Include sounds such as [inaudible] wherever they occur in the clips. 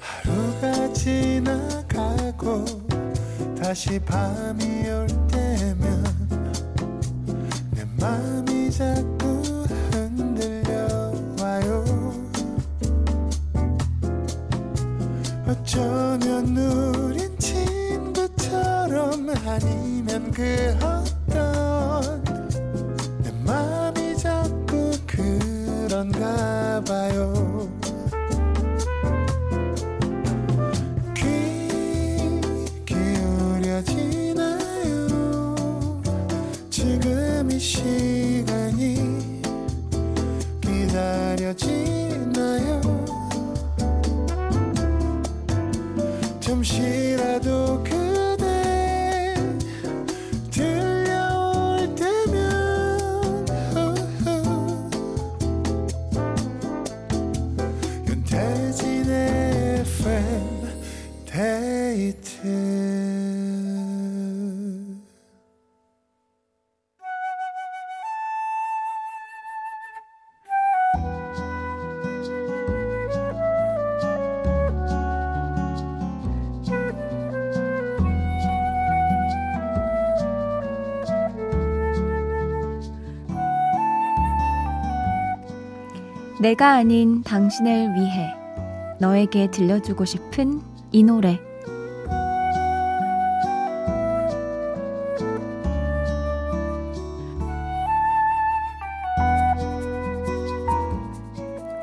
하루가 지나가고 다시 밤이 올 때면 내 맘이 자꾸 흔들려와요. 어쩌면 우린 친구처럼 아니면 그 어떤 내 맘이 자꾸 그런가 봐요 내가 아닌 당신을 위해 너에게 들려주고 싶은 이 노래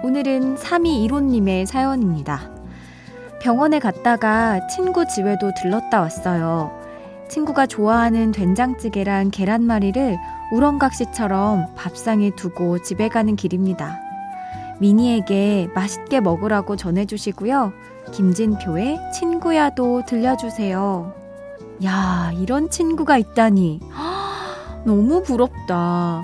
오늘은 3215님의 사연입니다. 병원에 갔다가 친구 집에도 들렀다 왔어요. 친구가 좋아하는 된장찌개랑 계란말이를 우렁각시처럼 밥상에 두고 집에 가는 길입니다. 미니에게 맛있게 먹으라고 전해주시고요. 김진표의 친구야도 들려주세요. 야, 이런 친구가 있다니. 너무 부럽다.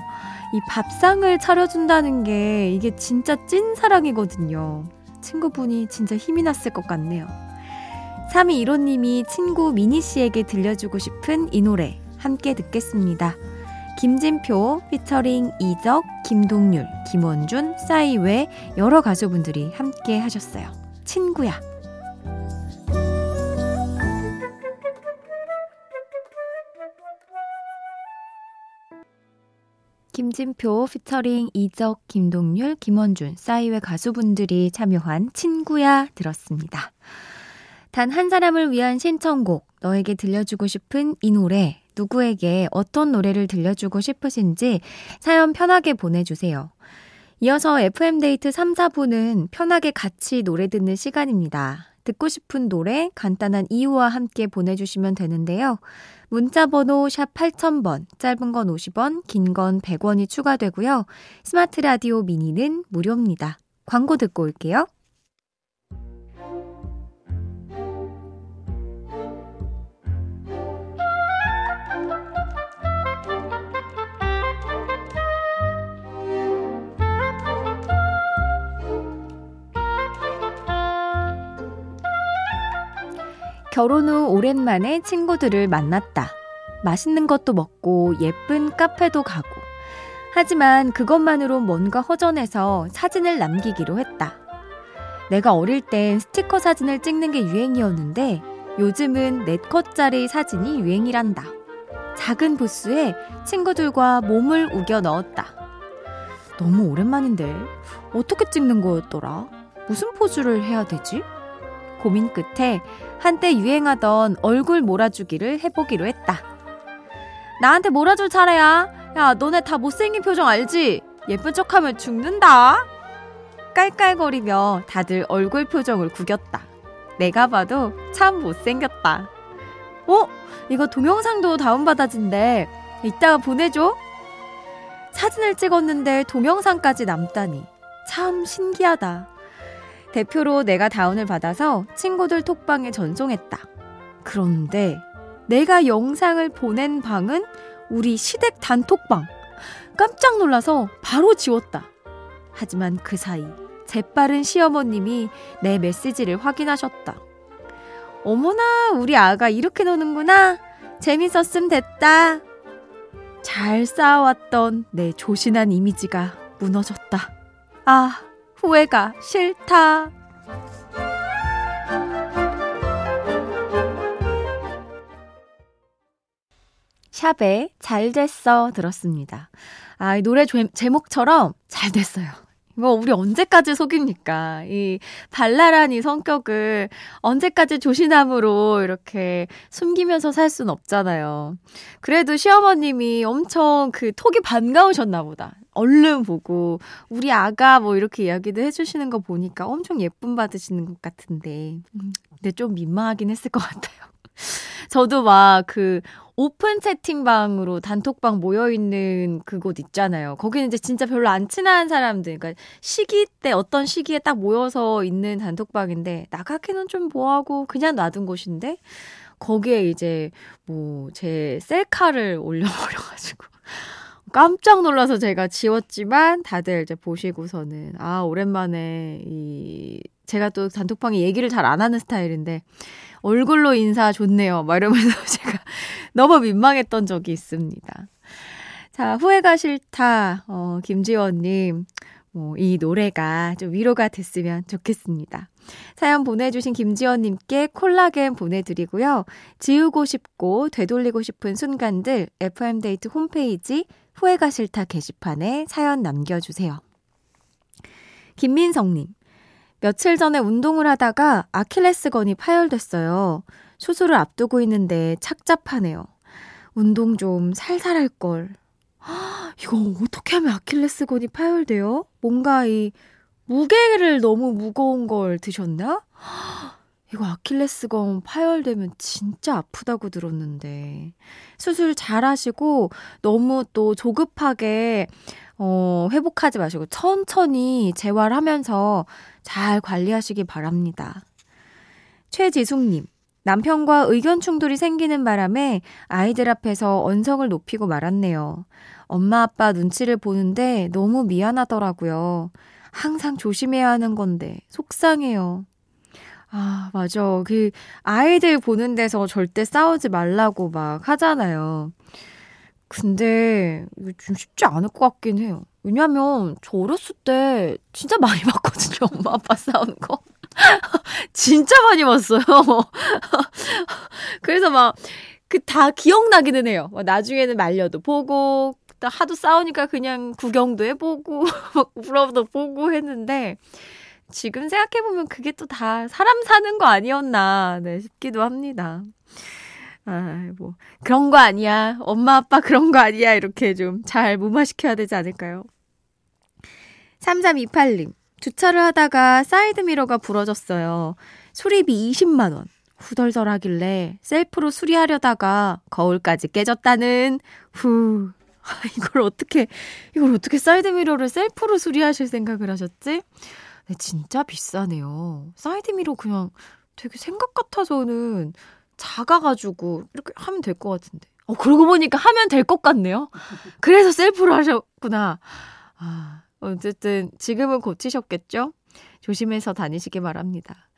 이 밥상을 차려준다는 게 이게 진짜 찐 사랑이거든요. 친구분이 진짜 힘이 났을 것 같네요. 3215님이 친구 미니 씨에게 들려주고 싶은 이 노래 함께 듣겠습니다. 김진표 피처링 이적, 김동률, 김원준, 싸이 외 여러 가수분들이 함께 하셨어요. 친구야. 김진표 피처링 이적, 김동률, 김원준, 싸이외 가수분들이 참여한 친구야 들었습니다. 단 한 사람을 위한 신청곡, 너에게 들려주고 싶은 이 노래, 누구에게 어떤 노래를 들려주고 싶으신지 사연 편하게 보내주세요. 이어서 FM데이트 3, 4부는 편하게 같이 노래 듣는 시간입니다. 듣고 싶은 노래 간단한 이유와 함께 보내주시면 되는데요. 문자번호 샵 8000번, 짧은 건 50원, 긴 건 100원이 추가되고요. 스마트 라디오 미니는 무료입니다. 광고 듣고 올게요. 결혼 후 오랜만에 친구들을 만났다. 맛있는 것도 먹고 예쁜 카페도 가고. 하지만 그것만으로 뭔가 허전해서 사진을 남기기로 했다. 내가 어릴 땐 스티커 사진을 찍는 게 유행이었는데 요즘은 네컷짜리 사진이 유행이란다. 작은 부스에 친구들과 몸을 우겨 넣었다. 너무 오랜만인데 어떻게 찍는 거였더라? 무슨 포즈를 해야 되지? 고민 끝에 한때 유행하던 얼굴 몰아주기를 해보기로 했다. 나한테 몰아줄 차례야. 야, 너네 다 못생긴 표정 알지? 예쁜 척하면 죽는다. 깔깔거리며 다들 얼굴 표정을 구겼다. 내가 봐도 참 못생겼다. 어? 이거 동영상도 다운받아진대. 이따가 보내줘. 사진을 찍었는데 동영상까지 남다니. 참 신기하다. 대표로 내가 다운을 받아서 친구들 톡방에 전송했다. 그런데 내가 영상을 보낸 방은 우리 시댁 단톡방. 깜짝 놀라서 바로 지웠다. 하지만 그 사이 재빠른 시어머님이 내 메시지를 확인하셨다. 어머나, 우리 아가 이렇게 노는구나. 재밌었음 됐다. 잘 쌓아왔던 내 조신한 이미지가 무너졌다. 아, 후회가 싫다. 샵에 잘 됐어 들었습니다. 아, 이 노래 제목처럼 잘 됐어요. 이거 우리 언제까지 속입니까? 이 발랄한 이 성격을 언제까지 조신함으로 이렇게 숨기면서 살 순 없잖아요. 그래도 시어머님이 엄청 그 톡이 반가우셨나 보다. 얼른 보고, 우리 아가 뭐 이렇게 이야기도 해주시는 거 보니까 엄청 예쁨 받으시는 것 같은데. 음, 근데 좀 민망하긴 했을 것 같아요. [laughs] 저도 막 그 오픈 채팅방으로 단톡방 모여있는 그곳 있잖아요. 거기는 이제 진짜 별로 안 친한 사람들, 그러니까 시기 때 어떤 시기에 딱 모여서 있는 단톡방인데, 나가기는 좀 뭐하고 그냥 놔둔 곳인데, 거기에 이제 뭐 제 셀카를 [laughs] 올려버려가지고. 깜짝 놀라서 제가 지웠지만 다들 이제 보시고서는 아 오랜만에 이 제가 또 단톡방에 얘기를 잘 안 하는 스타일인데 얼굴로 인사 좋네요. 막 이러면서 [laughs] 제가 너무 민망했던 적이 있습니다. 자, 후회가 싫다. 어, 김지원님. 뭐, 이 노래가 좀 위로가 됐으면 좋겠습니다. 사연 보내주신 김지원님께 콜라겐 보내드리고요. 지우고 싶고 되돌리고 싶은 순간들 FM데이트 홈페이지 후회가 싫다 게시판에 사연 남겨주세요. 김민성님. 며칠 전에 운동을 하다가 아킬레스건이 파열됐어요. 수술을 앞두고 있는데 착잡하네요. 운동 좀 살살 할 걸. [gasps] 이거 어떻게 하면 아킬레스건이 파열돼요? 뭔가 이 무게를 너무 무거운 걸 드셨나? 이거 아킬레스건 파열되면 진짜 아프다고 들었는데. 수술 잘 하시고 너무 또 조급하게 어, 회복하지 마시고 천천히 재활하면서 잘 관리하시기 바랍니다. 최지숙님, 남편과 의견 충돌이 생기는 바람에 아이들 앞에서 언성을 높이고 말았네요. 엄마 아빠 눈치를 보는데 너무 미안하더라고요. 항상 조심해야 하는 건데 속상해요. 아, 맞아. 그 아이들 보는 데서 절대 싸우지 말라고 막 하잖아요. 근데 이거 좀 쉽지 않을 것 같긴 해요. 왜냐면 저 어렸을 때 진짜 많이 [laughs] 봤거든요. 엄마 아빠 싸우는 거. [laughs] 진짜 많이 봤어요. [laughs] 그래서 막 그 다 기억나기는 해요. 나중에는 말려도 보고 하도 싸우니까 그냥 구경도 해보고 막 울어도 보고 했는데 지금 생각해보면 그게 또 다 사람 사는 거 아니었나 네, 싶기도 합니다. 아, 뭐, 그런 거 아니야. 엄마, 아빠 그런 거 아니야. 이렇게 좀 잘 무마시켜야 되지 않을까요? 3328님. 주차를 하다가 사이드미러가 부러졌어요. 수리비 20만원. 후덜덜 하길래 셀프로 수리하려다가 거울까지 깨졌다는 후. 이걸 어떻게, 이걸 어떻게 사이드미러를 셀프로 수리하실 생각을 하셨지? 네, 진짜 비싸네요. 사이드미러 그냥 되게 생각 같아서는 작아가지고 이렇게 하면 될 것 같은데. 어, 그러고 보니까 하면 될 것 같네요. 그래서 셀프로 하셨구나. 아, 어쨌든 지금은 고치셨겠죠? 조심해서 다니시기 바랍니다.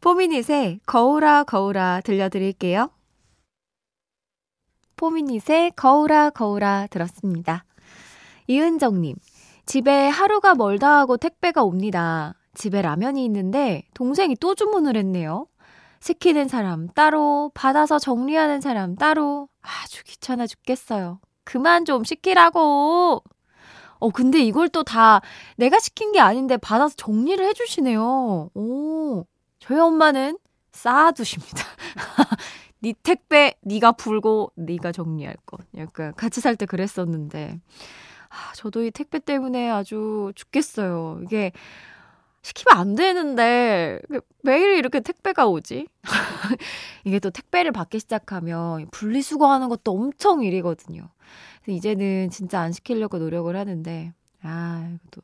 포미닛의 거울아 거울아 들려드릴게요. 포미닛의 거울아 거울아 들었습니다. 이은정님, 집에 하루가 멀다 하고 택배가 옵니다. 집에 라면이 있는데 동생이 또 주문을 했네요. 시키는 사람 따로, 받아서 정리하는 사람 따로. 아주 귀찮아 죽겠어요. 그만 좀 시키라고! 어, 근데 이걸 또 다 내가 시킨 게 아닌데 받아서 정리를 해주시네요. 오, 저희 엄마는 쌓아두십니다. [laughs] 네 택배 네가 풀고 네가 정리할 것. 약간 같이 살 때 그랬었는데. 아, 저도 이 택배 때문에 아주 죽겠어요. 이게 시키면 안 되는데 매일 이렇게 택배가 오지? [laughs] 이게 또 택배를 받기 시작하면 분리수거하는 것도 엄청 일이거든요. 그래서 이제는 진짜 안 시키려고 노력을 하는데 아, 이것도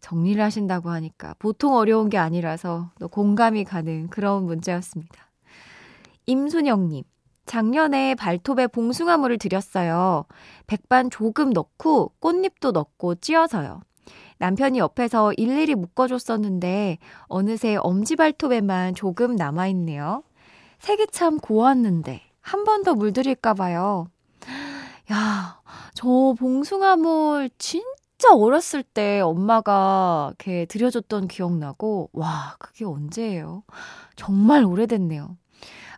정리를 하신다고 하니까 보통 어려운 게 아니라서 또 공감이 가는 그런 문제였습니다. 임순영님, 작년에 발톱에 봉숭아물을 드렸어요. 백반 조금 넣고 꽃잎도 넣고 찧어서요. 남편이 옆에서 일일이 묶어줬었는데 어느새 엄지발톱에만 조금 남아있네요. 색이 참 고왔는데 한 번 더 물들일까봐요. 야, 저 봉숭아물 진짜 어렸을 때 엄마가 이렇게 드려줬던 기억나고, 와, 그게 언제예요? 정말 오래됐네요.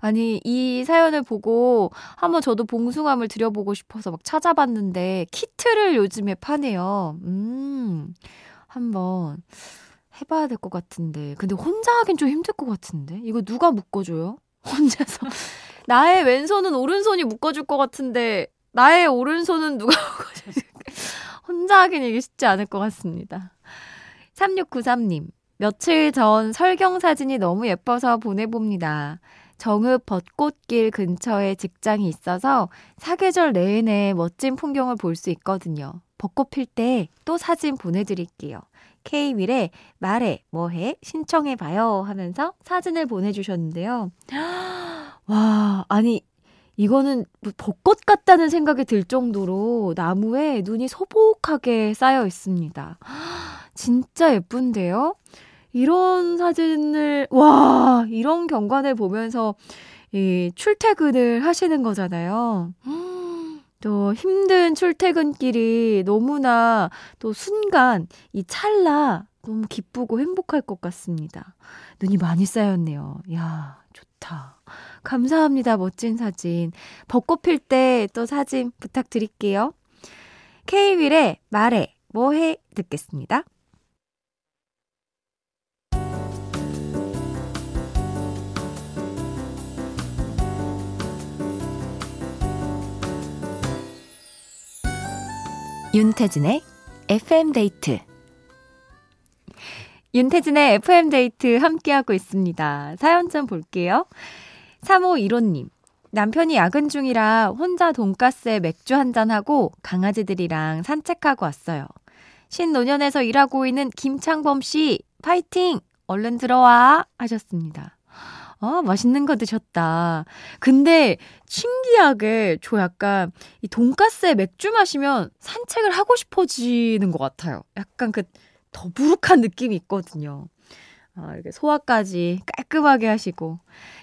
아니, 이 사연을 보고 한번 저도 봉숭아물 드려보고 싶어서 막 찾아봤는데, 키트를 요즘에 파네요. 음, 한번 해봐야 될 것 같은데. 근데 혼자 하긴 좀 힘들 것 같은데? 이거 누가 묶어줘요? [laughs] 혼자서. 나의 왼손은 오른손이 묶어줄 것 같은데, 나의 오른손은 누가 [laughs] 묶어줄까? 혼자 하긴 이게 쉽지 않을 것 같습니다. 3693님, 며칠 전 설경 사진이 너무 예뻐서 보내봅니다. 정읍 벚꽃길 근처에 직장이 있어서 사계절 내내 멋진 풍경을 볼 수 있거든요. 벚꽃 필 때 또 사진 보내드릴게요. K윌에 말해, 뭐해, 신청해봐요 하면서 사진을 보내주셨는데요. [gasps] 와, 아니, 이거는 뭐 벚꽃 같다는 생각이 들 정도로 나무에 눈이 소복하게 쌓여 있습니다. [gasps] 진짜 예쁜데요? 이런 사진을, 와, 이런 경관을 보면서 이 출퇴근을 하시는 거잖아요. 또 힘든 출퇴근길이 너무나 또 순간 이 찰나 너무 기쁘고 행복할 것 같습니다. 눈이 많이 쌓였네요. 야, 좋다. 감사합니다. 멋진 사진. 벚꽃 필 때 또 사진 부탁드릴게요. K윌의 말해, 뭐해 듣겠습니다. 윤태진의 FM데이트 윤태진의 FM데이트 함께하고 있습니다. 사연 좀 볼게요. 3515님. 남편이 야근 중이라 혼자 돈가스에 맥주 한잔하고 강아지들이랑 산책하고 왔어요. 신노년에서 일하고 있는 김창범 씨, 파이팅! 얼른 들어와! 하셨습니다. 아, 맛있는 거 드셨다. 근데 신기하게 저 약간 이 돈가스에 맥주 마시면 산책을 하고 싶어지는 것 같아요. 약간 그 더부룩한 느낌이 있거든요. 아, 이렇게 소화까지 깔끔하게 하시고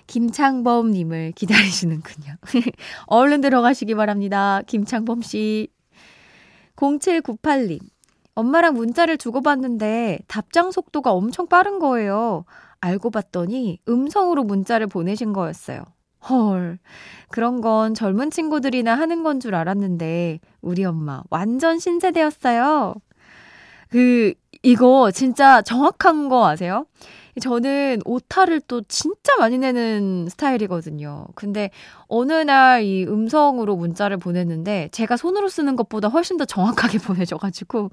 김창범 님을 기다리시는군요. [laughs] 얼른 들어가시기 바랍니다. 김창범 씨. 0798님. 엄마랑 문자를 주고받는데 답장 속도가 엄청 빠른 거예요. 알고 봤더니 음성으로 문자를 보내신 거였어요. 헐. 그런 건 젊은 친구들이나 하는 건 줄 알았는데, 우리 엄마 완전 신세대였어요. 그, 이거 진짜 정확한 거 아세요? 저는 오타를 또 진짜 많이 내는 스타일이거든요. 근데 어느 날 이 음성으로 문자를 보냈는데 제가 손으로 쓰는 것보다 훨씬 더 정확하게 [laughs] 보내줘가지고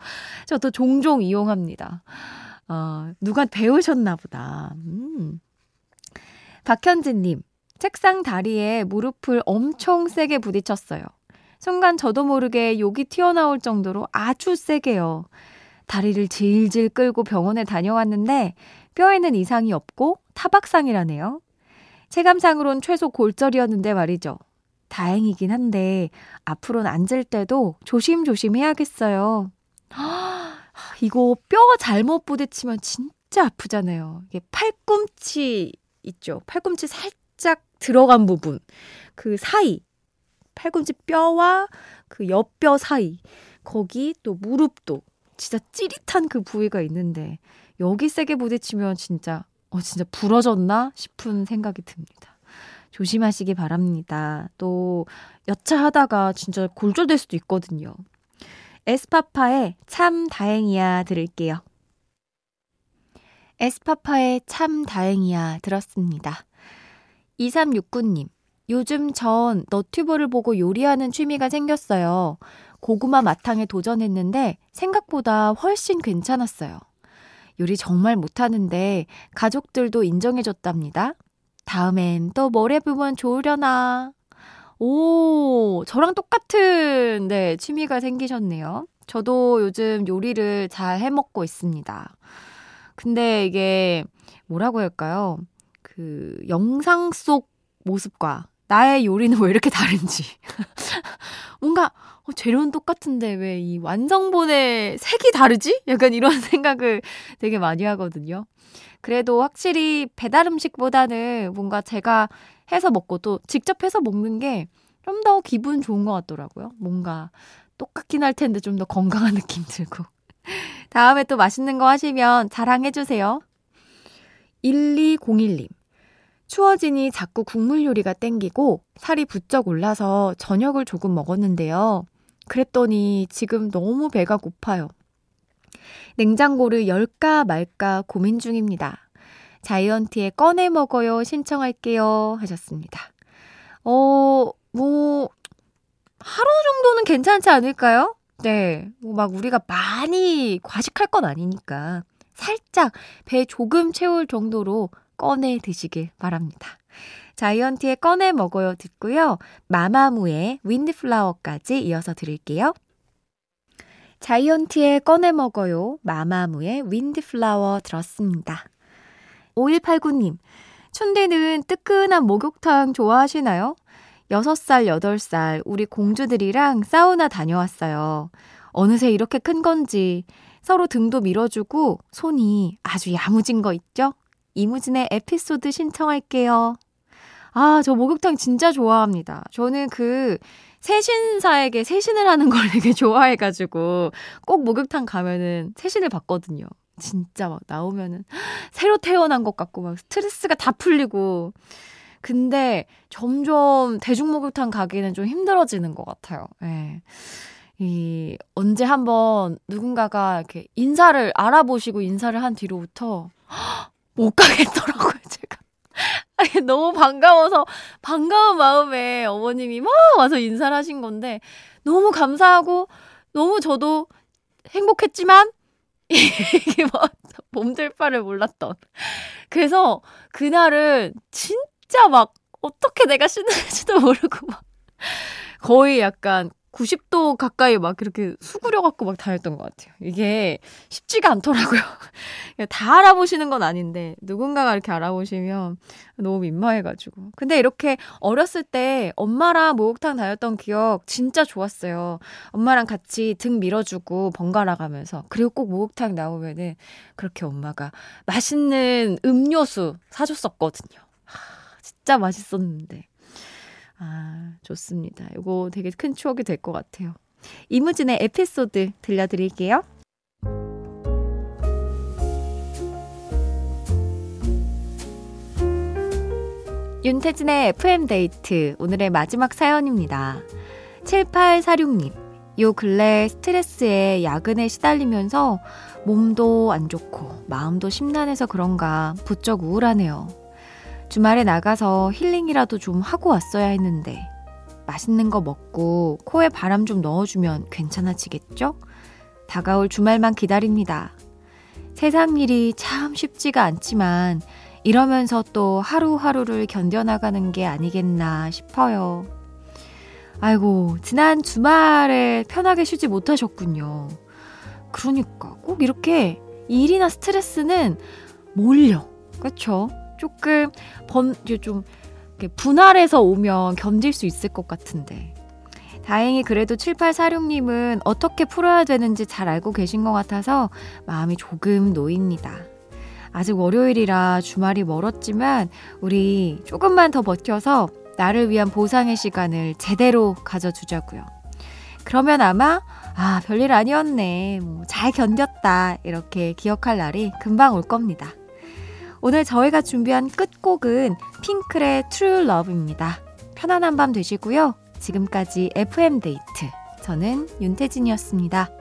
저도 종종 이용합니다. 어, 누가 배우셨나 보다. 음. 박현진님, 책상 다리에 무릎을 엄청 세게 부딪혔어요. 순간 저도 모르게 욕이 튀어나올 정도로 아주 세게요. 다리를 질질 끌고 병원에 다녀왔는데 뼈에는 이상이 없고 타박상이라네요. 체감상으론 최소 골절이었는데 말이죠. 다행이긴 한데 앞으로는 앉을 때도 조심조심 해야겠어요. 이거 뼈가 잘못 부딪히면 진짜 아프잖아요. 이게 팔꿈치 있죠. 팔꿈치 살짝 들어간 부분. 그 사이. 팔꿈치 뼈와 그 옆뼈 사이. 거기 또 무릎도 진짜 찌릿한 그 부위가 있는데 여기 세게 부딪히면 진짜 어 진짜 부러졌나 싶은 생각이 듭니다. 조심하시기 바랍니다. 또 여차하다가 진짜 골절될 수도 있거든요. 에스파파의 참 다행이야 들을게요. 에스파파의 참 다행이야 들었습니다. 2369님, 요즘 전 너튜브를 보고 요리하는 취미가 생겼어요. 고구마 마탕에 도전했는데 생각보다 훨씬 괜찮았어요. 요리 정말 못하는데 가족들도 인정해줬답니다. 다음엔 또 뭘 해보면 좋으려나. 오, 저랑 똑같은, 네, 취미가 생기셨네요. 저도 요즘 요리를 잘 해먹고 있습니다. 근데 이게 뭐라고 할까요? 그 영상 속 모습과 나의 요리는 왜 이렇게 다른지. [laughs] 뭔가 어, 재료는 똑같은데 왜 이 완성본의 색이 다르지? 약간 이런 [laughs] 생각을 되게 많이 하거든요. 그래도 확실히 배달 음식보다는 뭔가 제가 해서 먹고 또 직접 해서 먹는 게 좀 더 기분 좋은 것 같더라고요. 뭔가 똑같긴 할 텐데 좀 더 건강한 [laughs] 느낌 들고. 다음에 또 맛있는 거 하시면 자랑해주세요. 1201님. 추워지니 자꾸 국물 요리가 땡기고 살이 부쩍 올라서 저녁을 조금 먹었는데요. 그랬더니 지금 너무 배가 고파요. 냉장고를 열까 말까 고민 중입니다. 자이언티의 꺼내 먹어요 신청할게요 하셨습니다. 어, 뭐, 하루 정도는 괜찮지 않을까요? 네. 뭐 막 우리가 많이 과식할 건 아니니까 살짝 배 조금 채울 정도로 꺼내 드시길 바랍니다. 자이언티의 꺼내 먹어요 듣고요. 마마무의 윈드플라워까지 이어서 드릴게요. 자이언티의 꺼내 먹어요. 마마무의 윈드플라워 들었습니다. 5189님, 춘디는 뜨끈한 목욕탕 좋아하시나요? 6살, 8살 우리 공주들이랑 사우나 다녀왔어요. 어느새 이렇게 큰 건지 서로 등도 밀어주고 손이 아주 야무진 거 있죠? 이무진의 에피소드 신청할게요. 아, 저 목욕탕 진짜 좋아합니다. 저는 그 세신사에게 세신을 하는 걸 [laughs] 되게 좋아해가지고 꼭 목욕탕 가면은 세신을 받거든요. 진짜 막 나오면은 [gasps] 새로 태어난 것 같고 막 스트레스가 다 풀리고. 근데 점점 대중목욕탕 가기는 좀 힘들어지는 것 같아요. 예. 이, 언제 한번 누군가가 이렇게 인사를 알아보시고 인사를 한 뒤로부터 [gasps] 못 가겠더라고요, 제가. [laughs] 아니, 너무 반가워서, 반가운 마음에 어머님이 막 와서 인사를 하신 건데, 너무 감사하고, 너무 저도 행복했지만, [laughs] 이게 뭐, 몸들 바를 몰랐던. 그래서, 그날은 진짜 막, 어떻게 내가 쉬는지도 모르고 막, 거의 약간 90도 가까이 막 그렇게 수그려 갖고 막 다녔던 것 같아요. 이게 쉽지가 않더라고요. [laughs] 다 알아보시는 건 아닌데, 누군가가 이렇게 알아보시면 너무 민망해가지고. 근데 이렇게 어렸을 때 엄마랑 목욕탕 다녔던 기억 진짜 좋았어요. 엄마랑 같이 등 밀어주고 번갈아 가면서. 그리고 꼭 목욕탕 나오면은 그렇게 엄마가 맛있는 음료수 사줬었거든요. 하, 진짜 맛있었는데. 아, 좋습니다. 이거 되게 큰 추억이 될 것 같아요. 이무진의 에피소드 들려드릴게요. 윤태진의 FM데이트 오늘의 마지막 사연입니다. 7846님. 요 근래 스트레스에 야근에 시달리면서 몸도 안 좋고 마음도 심란해서 그런가 부쩍 우울하네요. 주말에 나가서 힐링이라도 좀 하고 왔어야 했는데 맛있는 거 먹고 코에 바람 좀 넣어주면 괜찮아지겠죠? 다가올 주말만 기다립니다. 세상 일이 참 쉽지가 않지만 이러면서 또 하루하루를 견뎌나가는 게 아니겠나 싶어요. 아이고, 지난 주말에 편하게 쉬지 못하셨군요. 그러니까 꼭 이렇게 일이나 스트레스는 몰려. 그쵸? 조금 번, 좀 분할해서 오면 견딜 수 있을 것 같은데. 다행히 그래도 7846님은 어떻게 풀어야 되는지 잘 알고 계신 것 같아서 마음이 조금 놓입니다. 아직 월요일이라 주말이 멀었지만 우리 조금만 더 버텨서 나를 위한 보상의 시간을 제대로 가져주자고요. 그러면 아마 아 별일 아니었네 뭐 잘 견뎠다 이렇게 기억할 날이 금방 올 겁니다. 오늘 저희가 준비한 끝곡은 핑클의 True Love입니다. 편안한 밤 되시고요. 지금까지 FM데이트. 저는 윤태진이었습니다.